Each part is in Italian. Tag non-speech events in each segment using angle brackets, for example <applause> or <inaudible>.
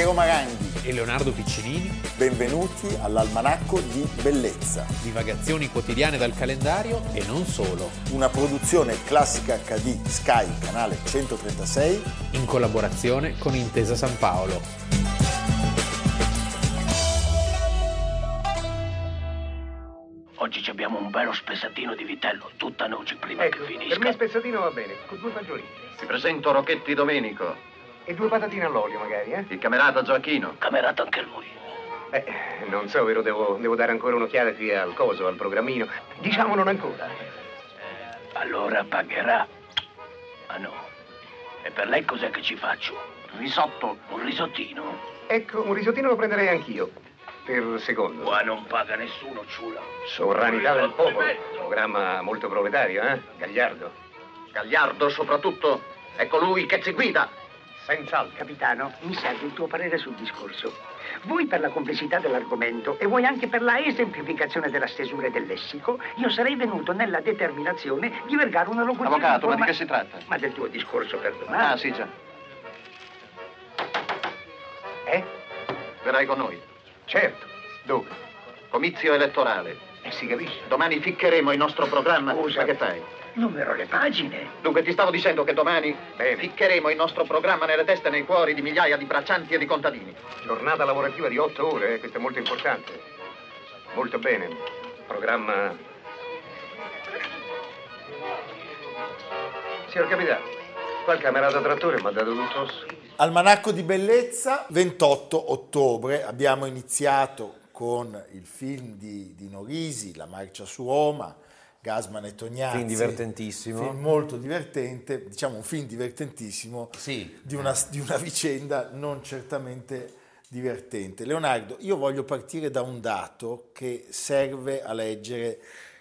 Piero Maranghi e Leonardo Piccinini. Benvenuti all'Almanacco di Bellezza. Divagazioni quotidiane dal calendario e non solo. Una produzione classica HD Sky, canale 136. In collaborazione con Intesa San Paolo. Oggi abbiamo un bello spezzatino di vitello, tutta noce prima ecco, che finisca. Per me spezzatino va bene, con due fagiolini. Ti presento Rocchetti Domenico. E due patatine all'olio magari, eh? Il camerata Gioacchino. Camerato anche lui. Eh, non so, vero, devo, devo dare ancora un'occhiata qui al coso, al programmino. Diciamo non ancora. Allora pagherà. Ma no. E per lei cos'è che ci faccio? Risotto? Un risottino? Ecco, un risottino lo prenderei anch'io. Per secondo. Qua non paga nessuno, ciula. Sovranità del popolo. Programma molto proletario, eh? Gagliardo. Gagliardo soprattutto. È colui che ci guida. Senz'altro. Capitano, mi serve il tuo parere sul discorso. Vuoi per la complessità dell'argomento e vuoi anche per la esemplificazione della stesura e del lessico, io sarei venuto nella determinazione di vergare una locuzione. Avvocato, ma di che si tratta? Ma del tuo discorso per domani. Ah, sì, già. Eh? Verrai con noi. Certo. Dove? Comizio elettorale. Eh, si capisce. Domani ficcheremo il nostro programma. Scusa. Ma che fai? Numero le pagine. Dunque ti stavo dicendo che domani Bene. ficcheremo il nostro programma nelle teste e nei cuori di migliaia di braccianti e di contadini. Giornata lavorativa di otto ore, eh? questo è molto importante. Molto bene. Programma. Signor capitano, qua il camerata trattore mi ha dato tutto. Almanacco di Bellezza, 28 ottobre. Abbiamo iniziato con il film di, di Norisi, La marcia su Roma, Gasman e Tognazzi. Film divertentissimo. Film molto divertente, diciamo un film divertentissimo Sì. di, una, di una vicenda non certamente divertente. Leonardo, io voglio partire da un dato che serve a leggere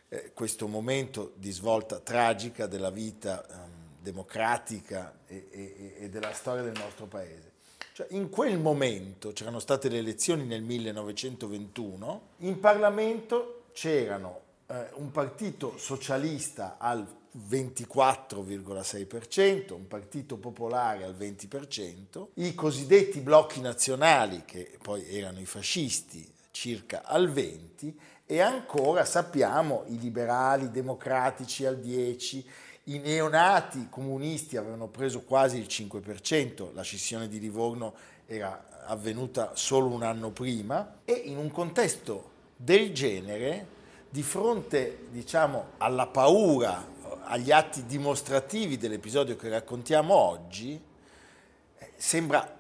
eh, questo momento di svolta tragica della vita ehm, democratica e, e- e della storia del nostro paese. Cioè, in quel momento c'erano state le elezioni nel 1921, in Parlamento c'erano eh, un partito socialista al 24,6%, un partito popolare al 20%, i cosiddetti blocchi nazionali, che poi erano i fascisti, circa al 20%, e ancora sappiamo i liberali democratici al 10%, i neonati comunisti avevano preso quasi il 5%, la scissione di Livorno era avvenuta solo un anno prima, e in un contesto del genere, di fronte diciamo, alla paura, agli atti dimostrativi dell'episodio che raccontiamo oggi, eh, sembra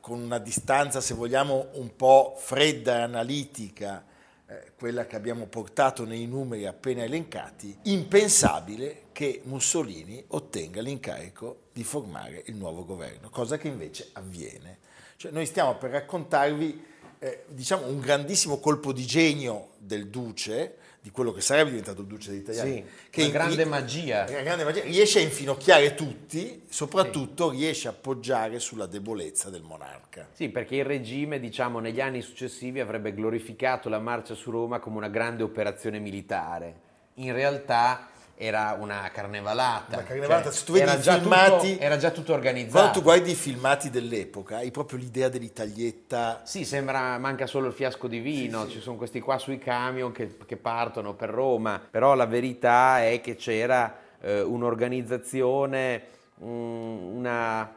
con una distanza, se vogliamo, un po' fredda e analitica, eh, quella che abbiamo portato nei numeri appena elencati, impensabile che Mussolini ottenga l'incarico di formare il nuovo governo, cosa che invece avviene. Cioè, noi stiamo per raccontarvi eh, diciamo, un grandissimo colpo di genio del duce, di quello che sarebbe diventato il duce degli italiani. Sì, una grande magia. Una grande magia. Riesce a infinocchiare tutti, soprattutto riesce a appoggiare sulla debolezza del monarca. Sì, perché il regime, diciamo, negli anni successivi avrebbe glorificato la marcia su Roma come una grande operazione militare. In realtà era una carnevalata. Una carnevalata, Cioè, se tu vedi era già filmati- tutto, era già tutto organizzato. Quando tu guardi i filmati dell'epoca, hai proprio l'idea dell'itaglietta. Sì, sembra, manca solo il fiasco di vino, ci sono questi qua sui camion che, che partono per Roma, però la verità è che c'era eh, un'organizzazione, mm, una,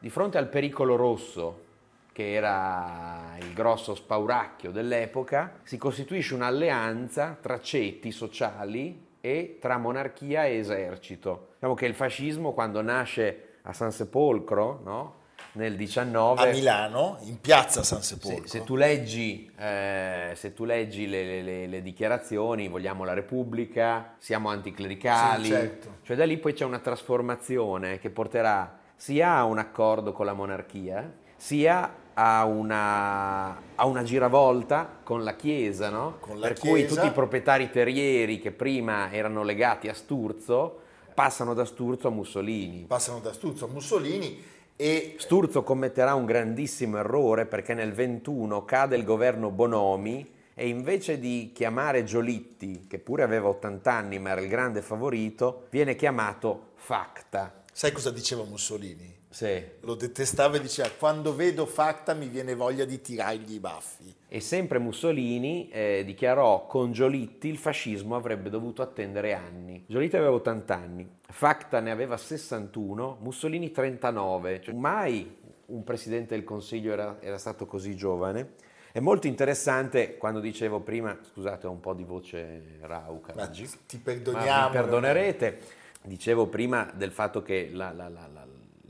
di fronte al pericolo rosso, che era il grosso spauracchio dell'epoca, si costituisce un'alleanza tra ceti sociali e tra monarchia e esercito. Diciamo che il fascismo quando nasce a San Sepolcro, no? nel 19... A Milano, in piazza San Se, Sepolcro. se tu leggi, eh, se tu leggi le, le- le- le dichiarazioni, vogliamo la Repubblica, siamo anticlericali, Sì, certo. cioè da lì poi c'è una trasformazione che porterà sia a un accordo con la monarchia, sia a una, a una giravolta con la Chiesa, no? Con la per cui Chiesa. tutti i proprietari terrieri che prima erano legati a Sturzo passano da Sturzo a Mussolini. Passano da Sturzo a Mussolini e Sturzo commetterà un grandissimo errore perché nel 21 cade il governo Bonomi e invece di chiamare Giolitti, che pure aveva 80 anni ma era il grande favorito, viene chiamato Facta. sai cosa diceva Mussolini? Sì. Lo detestava e diceva quando vedo Facta mi viene voglia di tirargli i baffi. E sempre Mussolini eh, dichiarò con Giolitti il fascismo avrebbe dovuto attendere anni. Giolitti aveva 80 anni, Facta ne aveva 61, Mussolini 39. Cioè, mai un presidente del Consiglio era, era stato così giovane. È molto interessante quando dicevo prima, scusate ho un po' di voce rauca Ma oggi, ti ma perdoniamo. mi perdonerete, dicevo prima del fatto che la, la- la-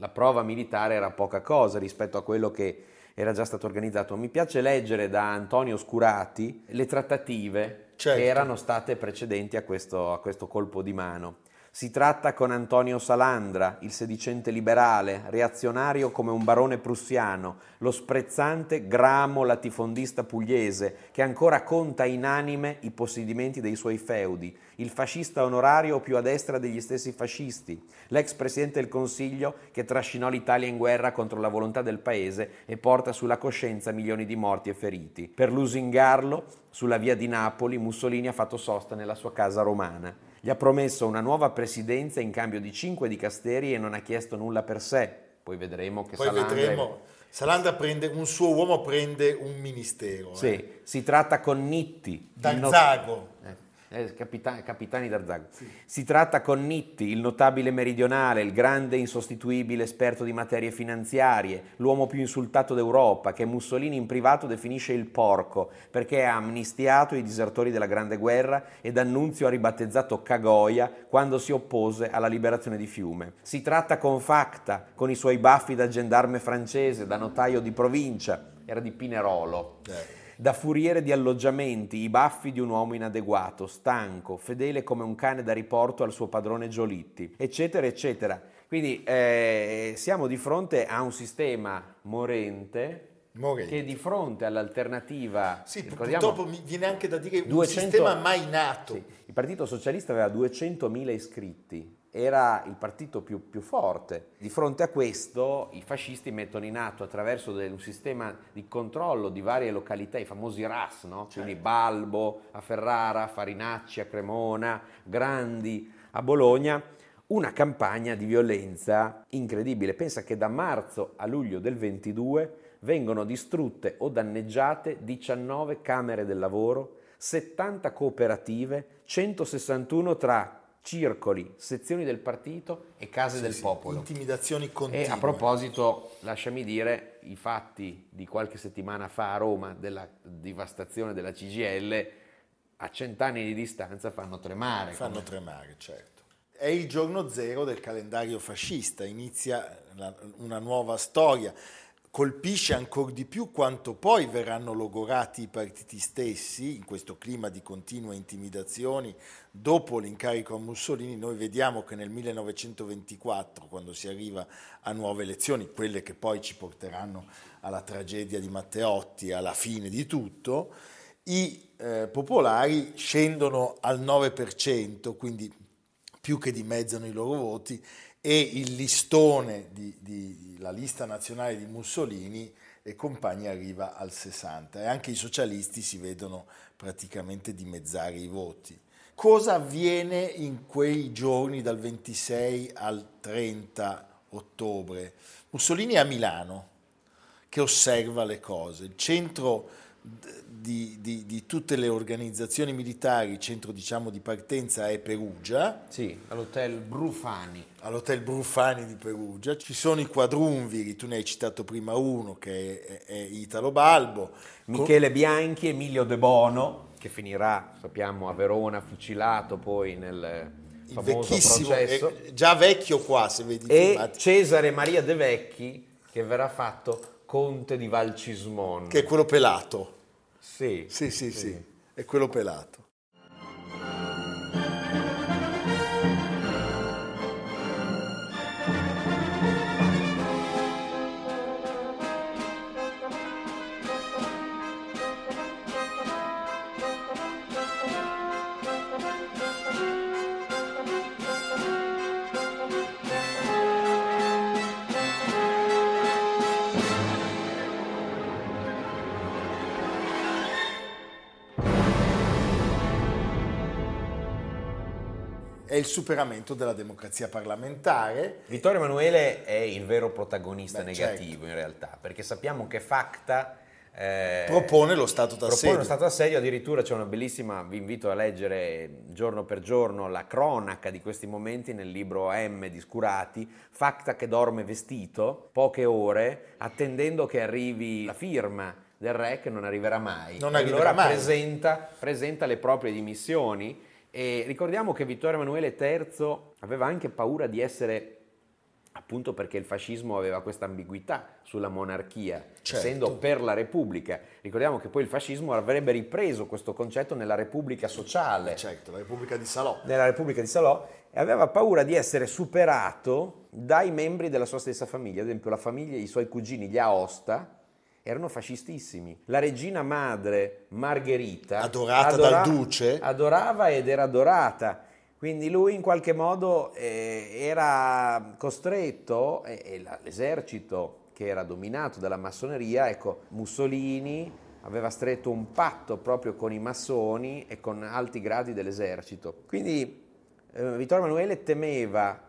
la- prova militare era poca cosa rispetto a quello che era già stato organizzato. Mi piace leggere da Antonio Scurati le trattative Certo. che erano state precedenti a questo, a questo colpo di mano. Si tratta con Antonio Salandra, il sedicente liberale, reazionario come un barone prussiano, lo sprezzante gramo latifondista pugliese, che ancora conta inanime i possedimenti dei suoi feudi, il fascista onorario più a destra degli stessi fascisti, l'ex presidente del Consiglio che trascinò l'Italia in guerra contro la volontà del paese e porta sulla coscienza milioni di morti e feriti. Per lusingarlo, sulla via di Napoli, Mussolini ha fatto sosta nella sua casa romana. Gli ha promesso una nuova presidenza in cambio di cinque dicasteri e non ha chiesto nulla per sé. Poi vedremo che Poi Salandra è- vedremo. Salandra prende, un suo uomo prende un ministero. Sì, eh. si tratta con Nitti. il no- D'Arzago. Eh, eh, capita- capitani d'Arzago. Si tratta con Nitti, il notabile meridionale, il grande insostituibile esperto di materie finanziarie, l'uomo più insultato d'Europa, che Mussolini in privato definisce il porco, perché ha amnistiato i disertori della Grande Guerra ed Annunzio ha ribattezzato Cagoia quando si oppose alla liberazione di Fiume. Si tratta con Facta, con i suoi baffi da gendarme francese, da notaio di provincia, era di Pinerolo. Eh. Da furiere di alloggiamenti, i baffi di un uomo inadeguato, stanco, fedele come un cane da riporto al suo padrone Giolitti, eccetera, eccetera. Quindi eh, siamo di fronte a un sistema morente, Morente. che di fronte all'alternativa... Sì, purtroppo mi viene anche da dire un 200 sistema mai nato. Sì, il Partito Socialista aveva 200.000 iscritti, era il partito più, più forte. Di fronte a questo i fascisti mettono in atto attraverso del- un sistema di controllo di varie località, i famosi RAS, no? quindi Balbo a Ferrara, Farinacci a Cremona, Grandi a Bologna, una campagna di violenza incredibile. Pensa che da marzo a luglio del 22 vengono distrutte o danneggiate 19 camere del lavoro, 70 cooperative, 161 tra circoli, sezioni del partito e case Sì, del sì, popolo. Intimidazioni continue. E a proposito, lasciami dire, i fatti di qualche settimana fa a Roma della devastazione della CGL a cent'anni di distanza fanno tremare. Fanno come- tremare, certo. È il giorno zero del calendario fascista, inizia una nuova storia, colpisce ancora di più quanto poi verranno logorati i partiti stessi in questo clima di continue intimidazioni. Dopo l'incarico a Mussolini noi vediamo che nel 1924, quando si arriva a nuove elezioni, quelle che poi ci porteranno alla tragedia di Matteotti, alla fine di tutto, i eh, popolari scendono al 9%, quindi più che dimezzano i loro voti, e il listone, di, di- la lista nazionale di Mussolini e compagni arriva al 60% e anche i socialisti si vedono praticamente dimezzare i voti. Cosa avviene in quei giorni dal 26 al 30 ottobre? Mussolini è a Milano, che osserva le cose. Il centro di, di- di tutte le organizzazioni militari, il centro diciamo di partenza è Perugia, Sì, all'hotel Brufani. all'hotel Bruffani di Perugia. Ci sono i quadrumviri, tu ne hai citato prima uno che è, è Italo Balbo. Michele Bianchi, Emilio De Bono, che finirà, sappiamo, a Verona, fucilato poi nel il famoso processo, è già vecchio qua se vedi e Cesare Maria De Vecchi, che verrà fatto conte di Valcismon. che è quello pelato. Sì, Sì, sì, sì, è quello pelato. È il superamento della democrazia parlamentare. Vittorio Emanuele è il vero protagonista Beh, negativo certo. in realtà, perché sappiamo che Facta eh, Propone lo Stato propone d'assedio. lo Stato d'assedio, addirittura c'è una bellissima, vi invito a leggere giorno per giorno la cronaca di questi momenti nel libro M di Scurati, Facta che dorme vestito, poche ore, attendendo che arrivi la firma del re che non arriverà mai. Non arriverà allora mai. Presenta, presenta le proprie dimissioni e ricordiamo che Vittorio Emanuele III aveva anche paura di essere appunto perché il fascismo aveva questa ambiguità sulla monarchia, Certo. essendo per la Repubblica. Ricordiamo che poi il fascismo avrebbe ripreso questo concetto nella Repubblica sociale, Certo, la Repubblica di Salò. nella Repubblica di Salò, e aveva paura di essere superato dai membri della sua stessa famiglia, ad esempio la famiglia, i suoi cugini, gli Aosta, erano fascistissimi. La regina madre Margherita, Adorata dal duce. adorava ed era adorata. Quindi lui in qualche modo eh, era costretto, e, e la- l'esercito che era dominato dalla massoneria, ecco, Mussolini aveva stretto un patto proprio con i massoni e con alti gradi dell'esercito. Quindi eh, Vittorio Emanuele temeva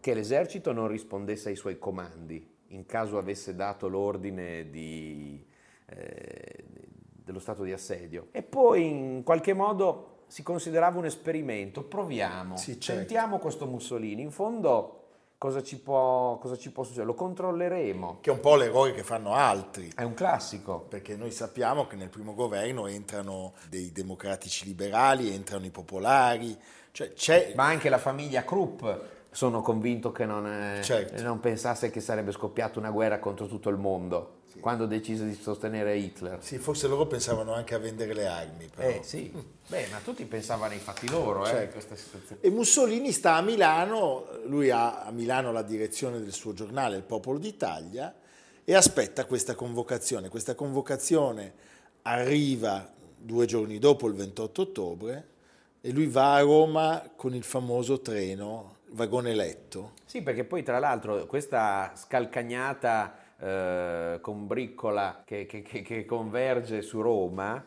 che l'esercito non rispondesse ai suoi comandi in caso avesse dato l'ordine di, eh, dello stato di assedio. E poi in qualche modo si considerava un esperimento, proviamo, Sì, certo. sentiamo questo Mussolini, in fondo cosa ci può, cosa ci può succedere? Lo controlleremo. Che è un po' l'errore che fanno altri. È un classico. Perché noi sappiamo che nel primo governo entrano dei democratici liberali, entrano i popolari, cioè c'è Ma anche la famiglia Krupp sono convinto che non, eh, Certo. non pensasse che sarebbe scoppiata una guerra contro tutto il mondo quando decise di sostenere Hitler. Sì, forse loro pensavano anche a vendere le armi. Però. Eh sì, beh, ma tutti pensavano ai fatti loro eh, in Certo. questa situazione. E Mussolini sta a Milano, lui ha a Milano la direzione del suo giornale Il Popolo d'Italia e aspetta questa convocazione. Questa convocazione arriva due giorni dopo, il 28 ottobre, e lui va a Roma con il famoso treno, vagone letto. Sì, perché poi tra l'altro questa scalcagnata eh, combriccola che, che- che- che converge su Roma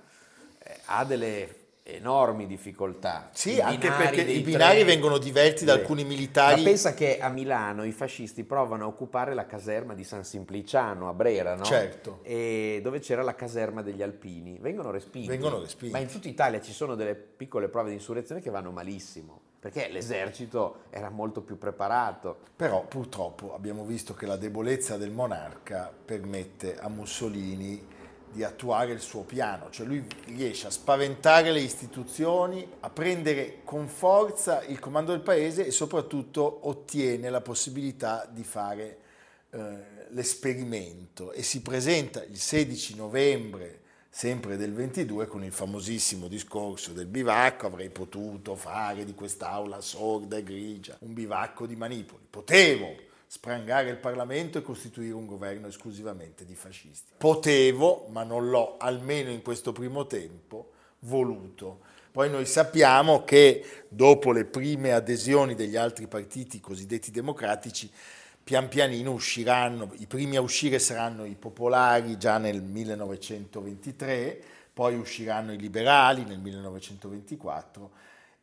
eh, ha delle enormi difficoltà. Sì, I anche perché i binari treni- vengono diverti da alcuni militari. Ma pensa che a Milano i fascisti provano a occupare la caserma di San Simpliciano a Brera, no? Certo. E dove c'era la caserma degli Alpini. Vengono respinti. Vengono respinti. Ma in tutta Italia ci sono delle piccole prove di insurrezione che vanno malissimo, perché l'esercito era molto più preparato. Però purtroppo abbiamo visto che la debolezza del monarca permette a Mussolini di attuare il suo piano, cioè lui riesce a spaventare le istituzioni, a prendere con forza il comando del paese e soprattutto ottiene la possibilità di fare eh, l'esperimento e si presenta il 16 novembre sempre del 22 con il famosissimo discorso del bivacco, avrei potuto fare di quest'aula sorda e grigia un bivacco di manipoli, potevo sprangare il Parlamento e costituire un governo esclusivamente di fascisti. Potevo, ma non l'ho, almeno in questo primo tempo, voluto. Poi noi sappiamo che dopo le prime adesioni degli altri partiti cosiddetti democratici, pian pianino usciranno, i primi a uscire saranno i popolari già nel 1923, poi usciranno i liberali nel 1924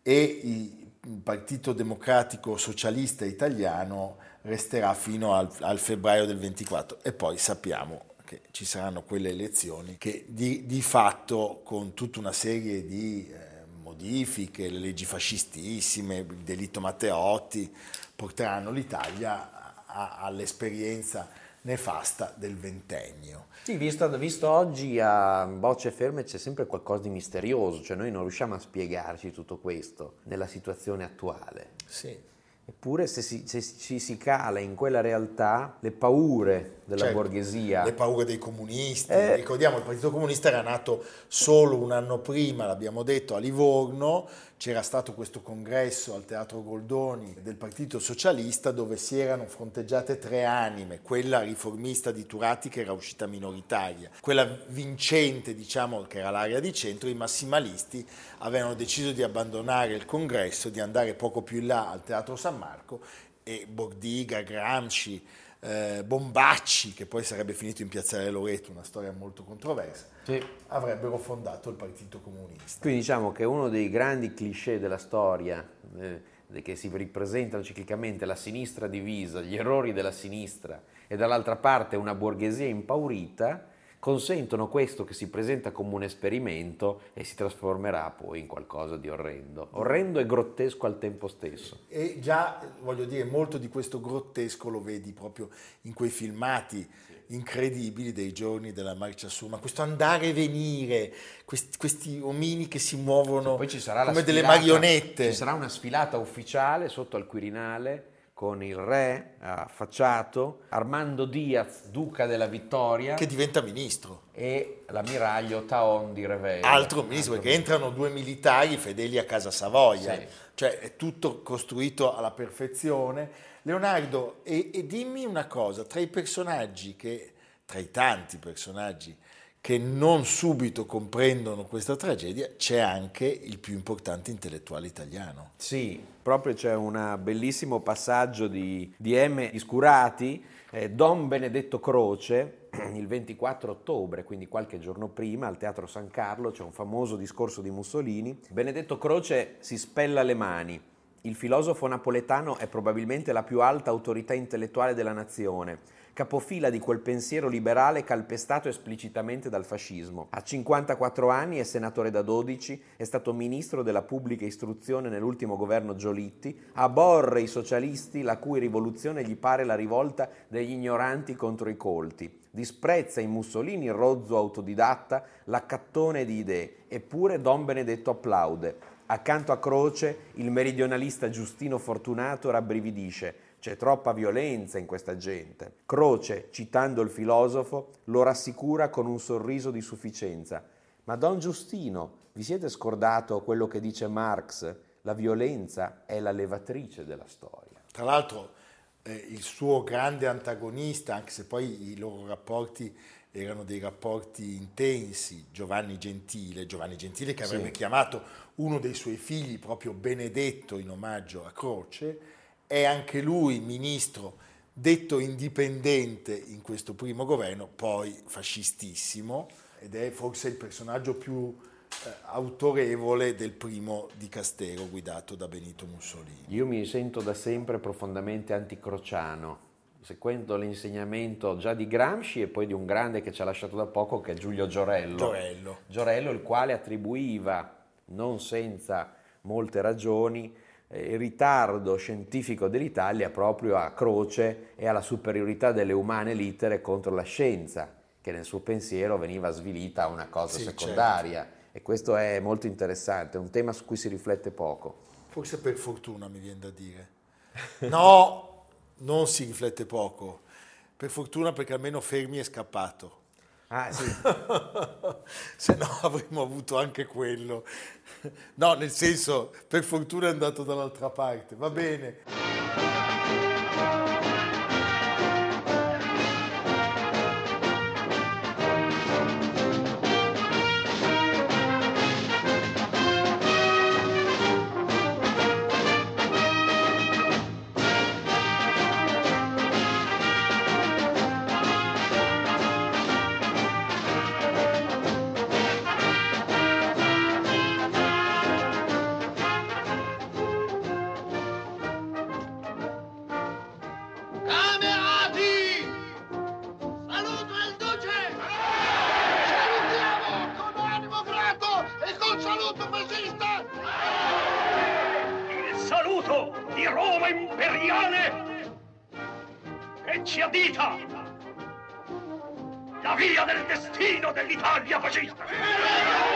e il Partito Democratico Socialista Italiano resterà fino al, al febbraio del 24 e poi sappiamo che ci saranno quelle elezioni che di, di fatto con tutta una serie di eh, modifiche, le leggi fascistissime, il delitto Matteotti, porteranno l'Italia a- all'esperienza nefasta del ventennio. Sì, visto, visto oggi a bocce ferme c'è sempre qualcosa di misterioso, cioè noi non riusciamo a spiegarci tutto questo nella situazione attuale. Sì. Eppure se, si, se ci si cala in quella realtà, le paure della Certo, borghesia, Le paure dei comunisti. Eh. Ricordiamo, il Partito Comunista era nato solo un anno prima, l'abbiamo detto, a Livorno. C'era stato questo congresso al Teatro Goldoni del Partito Socialista dove si erano fronteggiate tre anime, quella riformista di Turati che era uscita minoritaria, quella vincente, diciamo, che era l'area di centro, i massimalisti avevano deciso di abbandonare il congresso, di andare poco più in là al Teatro San Marco e Bordiga, Gramsci, eh, Bombacci, che poi sarebbe finito in Piazzale Loreto, una storia molto controversa, Sì. avrebbero fondato il Partito Comunista. Quindi diciamo che uno dei grandi cliché della storia eh, che si ripresentano ciclicamente la sinistra divisa, gli errori della sinistra e dall'altra parte una borghesia impaurita, consentono questo che si presenta come un esperimento e si trasformerà poi in qualcosa di orrendo. Orrendo e grottesco al tempo stesso. E già, voglio dire, molto di questo grottesco lo vedi proprio in quei filmati incredibili dei giorni della marcia su, ma questo andare e venire, questi, questi omini che si muovono come delle sfilata- marionette. Ci sarà una sfilata ufficiale sotto al Quirinale con il re affacciato, Armando Diaz, duca della Vittoria, che diventa ministro. e l'ammiraglio Taon di Revello. Altro ministro, perché entrano due militari fedeli a casa Savoia, Sì. cioè è tutto costruito alla perfezione. Leonardo, e, e dimmi una cosa, tra i personaggi che, tra i tanti personaggi che non subito comprendono questa tragedia, c'è anche il più importante intellettuale italiano. Sì, proprio c'è un bellissimo passaggio di, di M. Iscurati, eh, Don Benedetto Croce, <clears throat> il 24 ottobre, quindi qualche giorno prima, al Teatro San Carlo, c'è un famoso discorso di Mussolini. Benedetto Croce si spella le mani. Il filosofo napoletano è probabilmente la più alta autorità intellettuale della nazione, capofila di quel pensiero liberale calpestato esplicitamente dal fascismo. A 54 anni è senatore da 12, è stato ministro della pubblica istruzione nell'ultimo governo Giolitti, aborre i socialisti la cui rivoluzione gli pare la rivolta degli ignoranti contro i colti. Disprezza in Mussolini rozzo autodidatta, l'accattone di idee, eppure Don Benedetto applaude. Accanto a Croce, il meridionalista Giustino Fortunato rabbrividisce. C'è troppa violenza in questa gente. Croce, citando il filosofo, lo rassicura con un sorriso di sufficienza. Ma Don Giustino, vi siete scordato quello che dice Marx? La violenza è la levatrice della storia. Tra l'altro eh, il suo grande antagonista, anche se poi i loro rapporti erano dei rapporti intensi, Giovanni Gentile, Giovanni Gentile che avrebbe Sì. chiamato uno dei suoi figli proprio Benedetto in omaggio a Croce, è anche lui ministro detto indipendente in questo primo governo, poi fascistissimo, ed è forse il personaggio più eh, autorevole del primo dicastero guidato da Benito Mussolini. Io mi sento da sempre profondamente anticrociano, seguendo l'insegnamento già di Gramsci e poi di un grande che ci ha lasciato da poco che è Giulio Giorello. Giorello. Giorello, il quale attribuiva, non senza molte ragioni, il ritardo scientifico dell'Italia proprio a Croce e alla superiorità delle umane litere contro la scienza, che nel suo pensiero veniva svilita a una cosa Sì, secondaria. E questo è molto interessante, è un tema su cui si riflette poco. Forse per fortuna mi viene da dire. No, <laughs> non si riflette poco. Per fortuna perché almeno Fermi è scappato. Ah, sì. <laughs> Se no avremmo avuto anche quello. No, nel senso, per fortuna è andato dall'altra parte. Va bene. Imperiale che ci addita la via del destino dell'Italia fascista.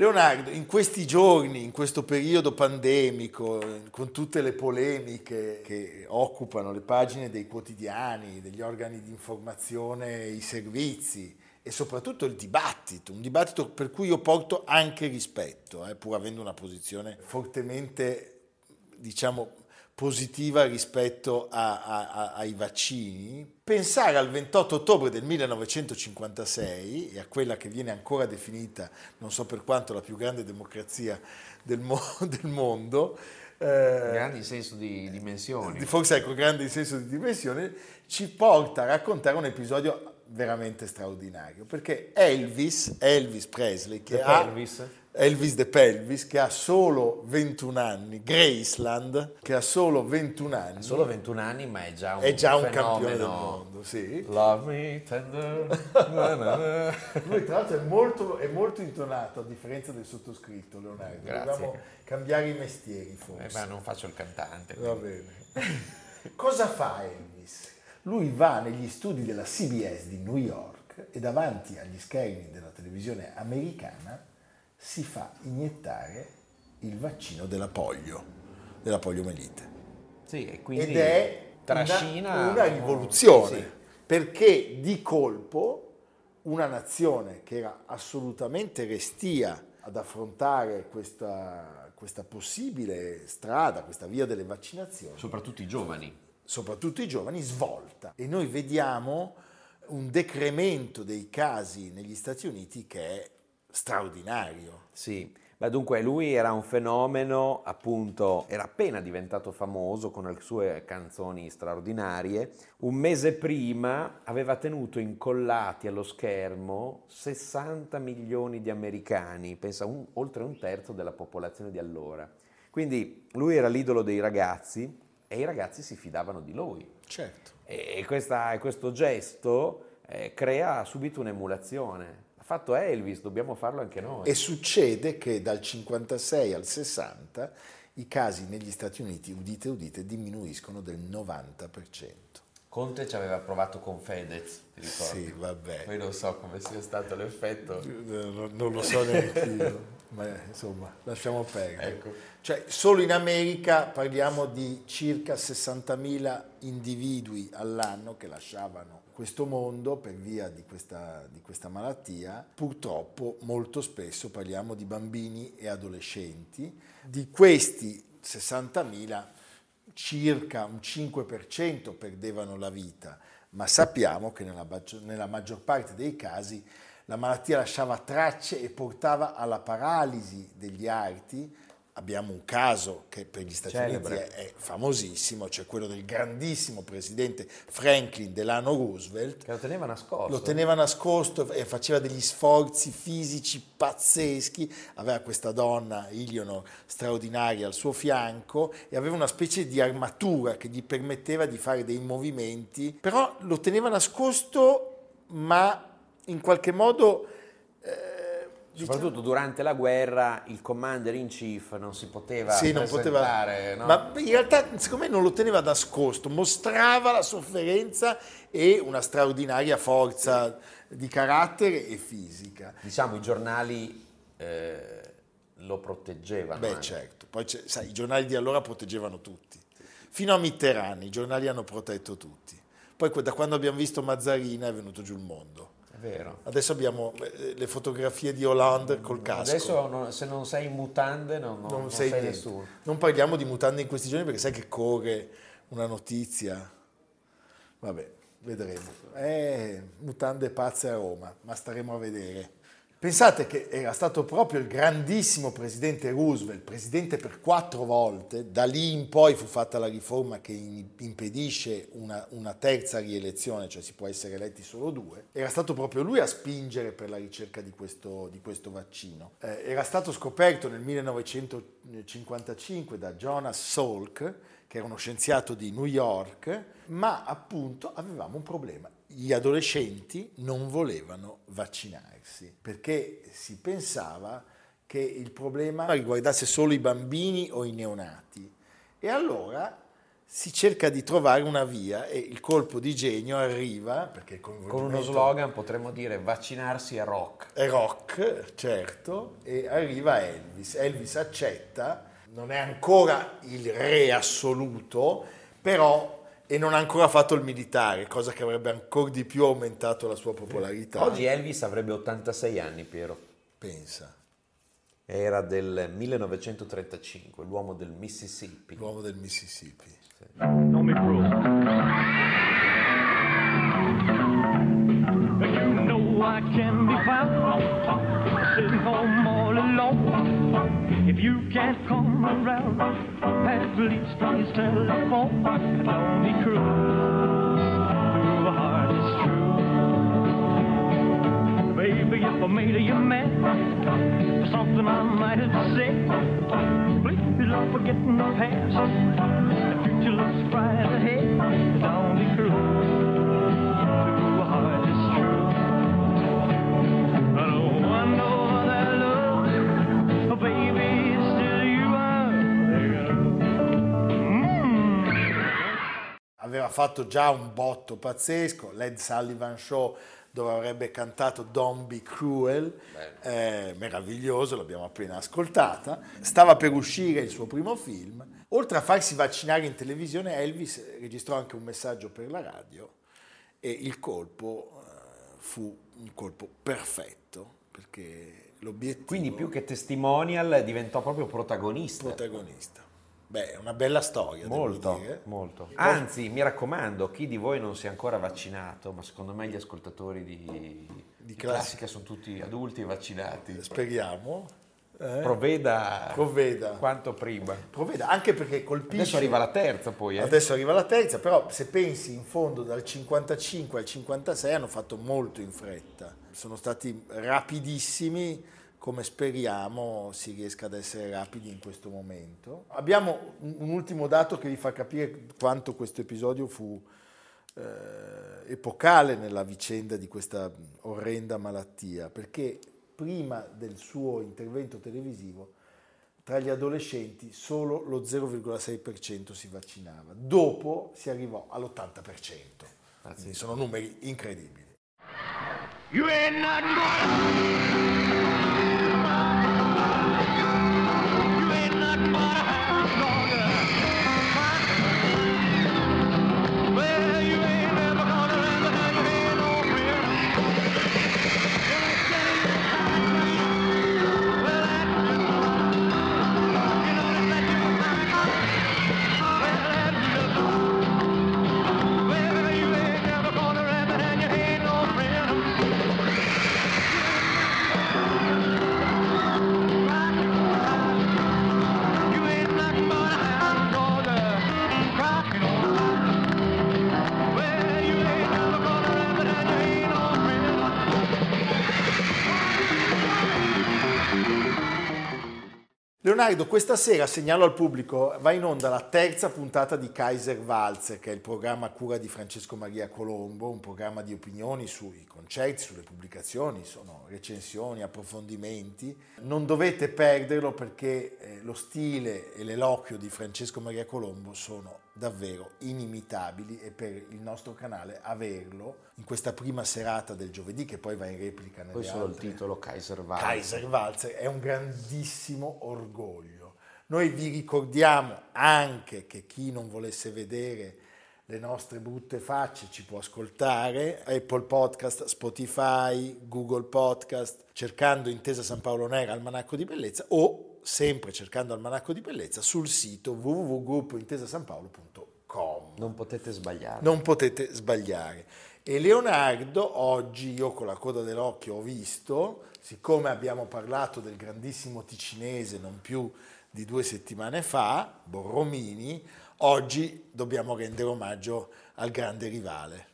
Leonardo, in questi giorni, in questo periodo pandemico, con tutte le polemiche che occupano le pagine dei quotidiani, degli organi di informazione, i servizi e soprattutto il dibattito, un dibattito per cui io porto anche rispetto, eh, pur avendo una posizione fortemente, diciamo, positiva rispetto a, a, ai vaccini, pensare al 28 ottobre del 1956 e a quella che viene ancora definita, non so per quanto, la più grande democrazia del, mo- <laughs> del mondo, eh, grandi senso di dimensioni. Forse ecco, grande senso di dimensione, ci porta a raccontare un episodio veramente straordinario, perché Elvis, Elvis Presley, che The ha... Elvis. Elvis de Pelvis, che ha solo 21 anni, Graceland, che ha solo 21 anni. Solo 21 anni, ma è già un, è già un campione del mondo, sì. Love me tender. <laughs> Lui tra l'altro è molto, è molto, intonato, a differenza del sottoscritto, Leonardo. Grazie. Dobbiamo cambiare i mestieri, forse. Eh, ma non faccio il cantante. Va bene. Cosa fa Elvis? Lui va negli studi della CBS di New York e davanti agli schermi della televisione americana si fa iniettare il vaccino della polio, della poliomelite. Sì, e quindi Ed è trascina una, una rivoluzione, Sì. perché di colpo una nazione che era assolutamente restia ad affrontare questa, questa possibile strada, questa via delle vaccinazioni, Soprattutto i giovani. soprattutto i giovani, svolta. E noi vediamo un decremento dei casi negli Stati Uniti che è straordinario. Sì, ma dunque lui era un fenomeno, appunto, era appena diventato famoso con le sue canzoni straordinarie. Un mese prima aveva tenuto incollati allo schermo 60 milioni di americani, pensa un- oltre un terzo della popolazione di allora. Quindi lui era l'idolo dei ragazzi e i ragazzi si fidavano di lui. Certo. E questa- questo gesto eh, crea subito un'emulazione. Fatto Elvis, dobbiamo farlo anche noi. E succede che dal 56 al 60 i casi negli Stati Uniti, udite udite, diminuiscono del 90%. Conte ci aveva provato con Fedez, ti ricordi? Sì, vabbè. Poi non so come sia stato l'effetto. Non non lo so neanche io, ma insomma, lasciamo perdere. Ecco. Cioè, solo in America parliamo di circa 60.000 individui all'anno che lasciavano questo mondo per via di questa, di questa malattia. Purtroppo molto spesso parliamo di bambini e adolescenti. Di questi 60.000 circa un 5% perdevano la vita, ma sappiamo che nella, nella maggior parte dei casi la malattia lasciava tracce e portava alla paralisi degli arti. Abbiamo un caso che per gli Stati Celebre. Uniti è, è famosissimo, cioè quello del grandissimo presidente Franklin Delano Roosevelt, Che lo teneva nascosto. lo teneva nascosto e faceva degli sforzi fisici pazzeschi. Aveva questa donna, Eleanor, straordinaria al suo fianco e aveva una specie di armatura che gli permetteva di fare dei movimenti, però lo teneva nascosto, ma in qualche modo... eh, diciamo- Soprattutto durante la guerra il commander in chief non si poteva Sì, non poteva. no? Ma in realtà, secondo me, non lo teneva nascosto, mostrava la sofferenza e una straordinaria forza di carattere e fisica. Diciamo i giornali eh, lo proteggevano. Beh, anche. certo. Poi, sai, i giornali di allora proteggevano tutti. Fino a Mitterrand i giornali hanno protetto tutti. Poi, da quando abbiamo visto Mazzarina è venuto giù il mondo. Vero. Adesso abbiamo eh, le fotografie di Hollande col casco. Adesso non- se non sei in mutande non, non- non, sei, sei, nessuno. Non parliamo di mutande in questi giorni perché sai che corre una notizia. Vabbè, vedremo. Eh, mutande pazze a Roma, ma staremo a vedere. Pensate che era stato proprio il grandissimo presidente Roosevelt, presidente per quattro volte, da lì in poi fu fatta la riforma che impedisce una, una terza rielezione, cioè si può essere eletti solo due, era stato proprio lui a spingere per la ricerca di questo, di questo vaccino. Eh, era stato scoperto nel 1955 da Jonas Salk, che era uno scienziato di New York, ma appunto avevamo un problema. Gli adolescenti non volevano vaccinarsi perché si pensava che il problema riguardasse solo i bambini o i neonati. E allora si cerca di trovare una via e il colpo di genio arriva, perché Con uno slogan potremmo dire vaccinarsi è rock. è rock, certo, e arriva Elvis. Elvis accetta, non è ancora il re assoluto, però e non ha ancora fatto il militare, cosa che avrebbe ancora di più aumentato la sua popolarità. Oggi Elvis avrebbe 86 anni, Piero. pensa, Era del 1935, l'uomo del Mississippi. l'uomo del Mississippi. Don't be cruel. You If you can't come around, at least please telephone. Don't be cruel. To a heart is true. Baby, if I made you mad for something I might have said, please don't forget the past. Fatto già un botto pazzesco, Led Sullivan Show, dove avrebbe cantato Don't Be Cruel, eh, meraviglioso, l'abbiamo appena ascoltata. Stava per uscire il suo primo film. Oltre a farsi vaccinare in televisione, Elvis registrò anche un messaggio per la radio e il colpo eh, fu un colpo perfetto, perché l'obiettivo... Quindi più che testimonial diventò proprio protagonista. protagonista. Beh, è una bella storia, devo Molto, dire. molto. Anzi, mi raccomando, chi di voi non si è ancora vaccinato, ma secondo me gli ascoltatori di, di Classica. Classica sono tutti adulti e vaccinati, Speriamo. eh, provveda, Provveda. quanto prima. Provveda, anche perché colpisce... Adesso arriva la terza poi, eh. Adesso arriva la terza, però se pensi in fondo dal 55 al 56 hanno fatto molto in fretta. Sono stati rapidissimi, come speriamo si riesca ad essere rapidi in questo momento. Abbiamo un ultimo dato che vi fa capire quanto questo episodio fu eh, epocale nella vicenda di questa orrenda malattia, perché prima del suo intervento televisivo tra gli adolescenti solo lo 0,6% si vaccinava, dopo si arrivò all'80%. Quindi sono numeri incredibili. Leonardo, questa sera segnalo al pubblico, va in onda la terza puntata di Kaiser Walzer, che è il programma a cura di Francesco Maria Colombo, un programma di opinioni sui concerti, sulle pubblicazioni, sono recensioni, approfondimenti. Non dovete perderlo perché eh, lo stile e l'eloquio di Francesco Maria Colombo sono davvero inimitabili e per il nostro canale averlo in questa prima serata del giovedì, che poi va in replica nelle Poi solo il altre- titolo Kaiser Walzer. Kaiser Walzer è un grandissimo orgoglio. Noi vi ricordiamo anche che chi non volesse vedere le nostre brutte facce ci può ascoltare Apple Podcast, Spotify, Google Podcast, cercando Intesa San Paolo Nera Almanacco di Bellezza o sempre cercando Almanacco di Bellezza sul sito www.intesasanpaolo.com. Non potete sbagliare. Non potete sbagliare. E Leonardo, oggi io con la coda dell'occhio ho visto, siccome abbiamo parlato del grandissimo ticinese non più di due settimane fa, Borromini, oggi dobbiamo rendere omaggio al grande rivale,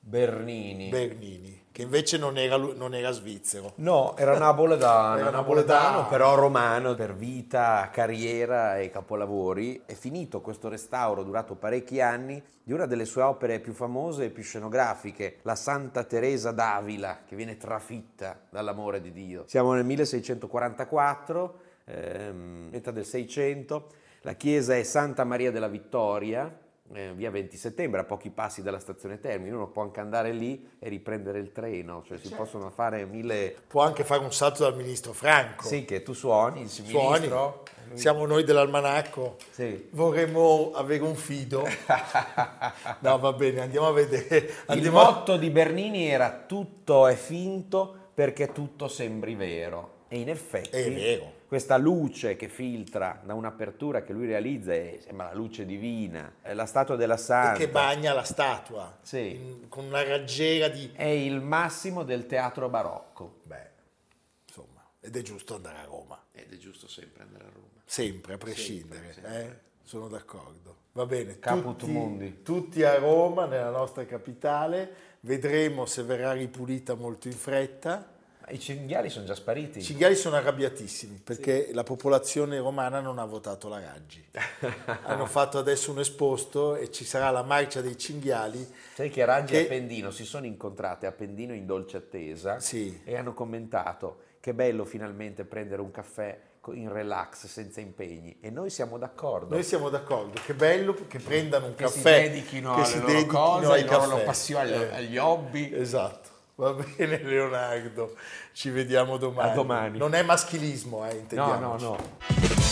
Bernini. Bernini, che invece non era, non era svizzero. No, era napoletano, Era napoletano. però romano per vita, carriera e capolavori. È finito questo restauro durato parecchi anni di una delle sue opere più famose e più scenografiche, la Santa Teresa d'Avila, che viene trafitta dall'amore di Dio. Siamo nel 1644, ehm, metà del 600, la chiesa è Santa Maria della Vittoria, eh, via 20 settembre, a pochi passi dalla stazione Termini. Uno può anche andare lì e riprendere il treno, cioè si possono fare mille... Può anche fare un salto dal ministro Franco. Sì, che tu suoni, il Suoni. ministro... Siamo noi dell'almanacco. Sì. Vorremmo avere un fido. <laughs> no, va bene, andiamo a vedere. Il Andiamo a- motto di Bernini era tutto è finto perché tutto sembri vero. E in effetti È vero. questa luce che filtra da un'apertura che lui realizza è, sembra la luce divina, è la statua della Santa. che bagna la statua Sì. in- con una raggiera di... È il massimo del teatro barocco. Beh, insomma, ed è giusto andare a Roma, Ed è giusto sempre andare a Roma. sempre, a prescindere. eh? Sono d'accordo. Va bene, Caput tutti, mundi. tutti a Roma, nella nostra capitale. Vedremo se verrà ripulita molto in fretta. I cinghiali sono già spariti. I cinghiali sono arrabbiatissimi perché la popolazione romana non ha votato la Raggi. <laughs> Hanno fatto adesso un esposto e ci sarà la marcia dei cinghiali. Sai che Raggi Che- e Appendino si sono incontrate a Appendino in dolce attesa Sì. e hanno commentato che bello finalmente prendere un caffè in relax, senza impegni. E noi siamo d'accordo. Noi siamo d'accordo, che bello che prendano un che caffè. si dedichino che alle si loro dedichino cose, ai alle loro passioni, Eh, agli hobby. Esatto. Va <laughs> bene Leonardo, ci vediamo domani. A domani. Non è maschilismo, eh, No, intendiamoci. no, no.